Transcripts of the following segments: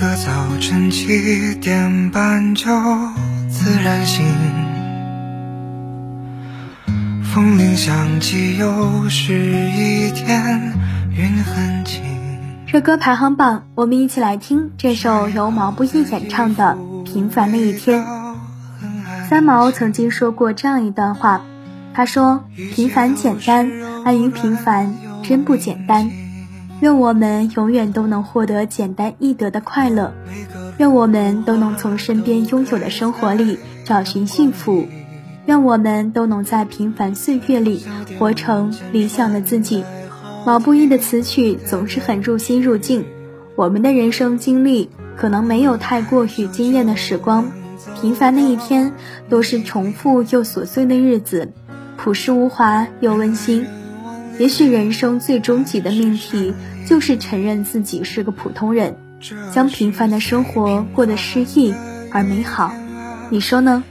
个早晨七点半就自然醒，风铃响起又是一天，云很轻。热歌排行榜，我们一起来听这首由毛不易演唱的《平凡的一天》。三毛曾经说过这样一段话，他说：“平凡简单，安于平凡，真不简单。愿我们永远都能获得简单易得的快乐，愿我们都能从身边拥有的生活里找寻幸福，愿我们都能在平凡岁月里活成理想的自己。”毛不易的词曲总是很入心入境。我们的人生经历可能没有太过于惊艳的时光，平凡的一天都是重复又琐碎的日子，朴实无华又温馨。也许人生最终极的命题就是承认自己是个普通人，将平凡的生活过得诗意而美好。你说呢？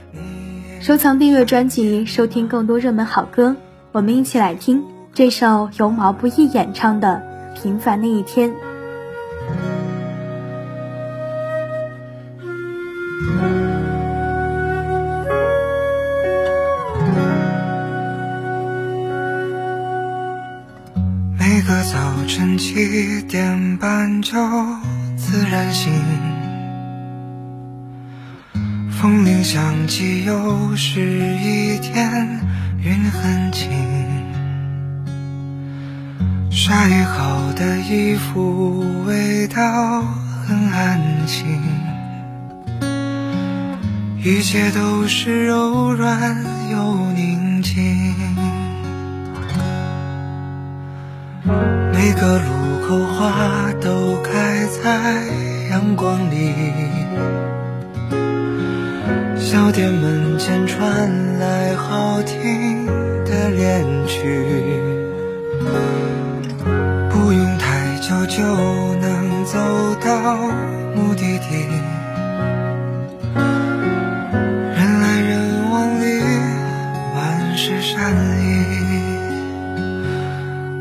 收藏订阅专辑，收听更多热门好歌。我们一起来听。这首由毛不易演唱的《平凡的一天》。每个早晨七点半就自然醒，风铃响起又是一天，云很轻。晒好的衣服，味道很安心，一切都是柔软又宁静。每个路口花都开在阳光里，小店门前传来好听的恋曲。不用太久就能走到目的地，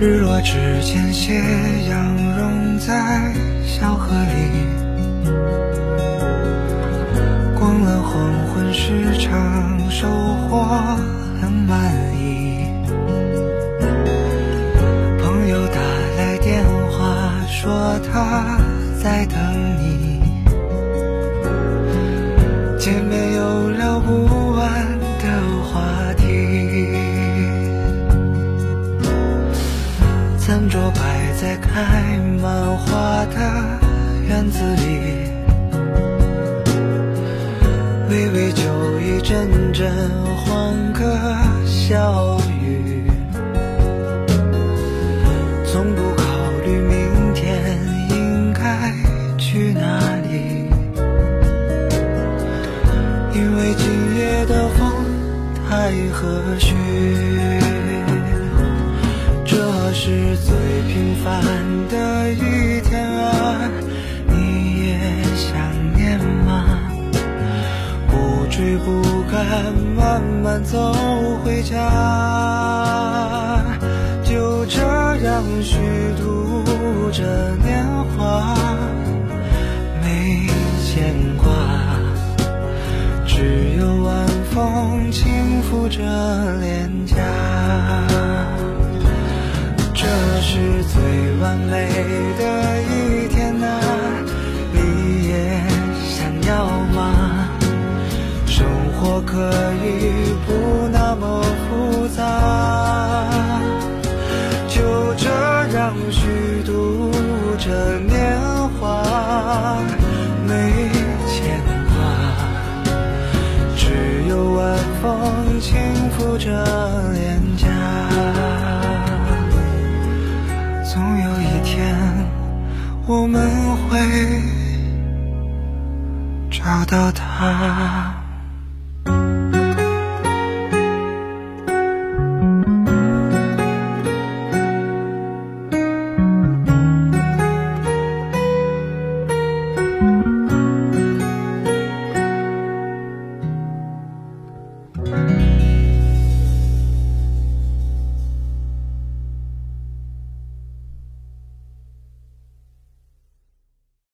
日落之前，斜阳融在小河里。逛了黄昏市场，收获很满意。微微酒意，阵阵欢歌笑语，从不考虑明天应该去哪里，因为今夜的风太和煦。这是最平凡的一天不追不赶，慢慢走回家，就这样虚度着年华，没牵挂，只有晚风轻拂着脸颊。这是最完美的一可以不那么复杂就这样虚度着年华没牵挂。只有晚风轻拂着脸颊总有一天我们会找到他。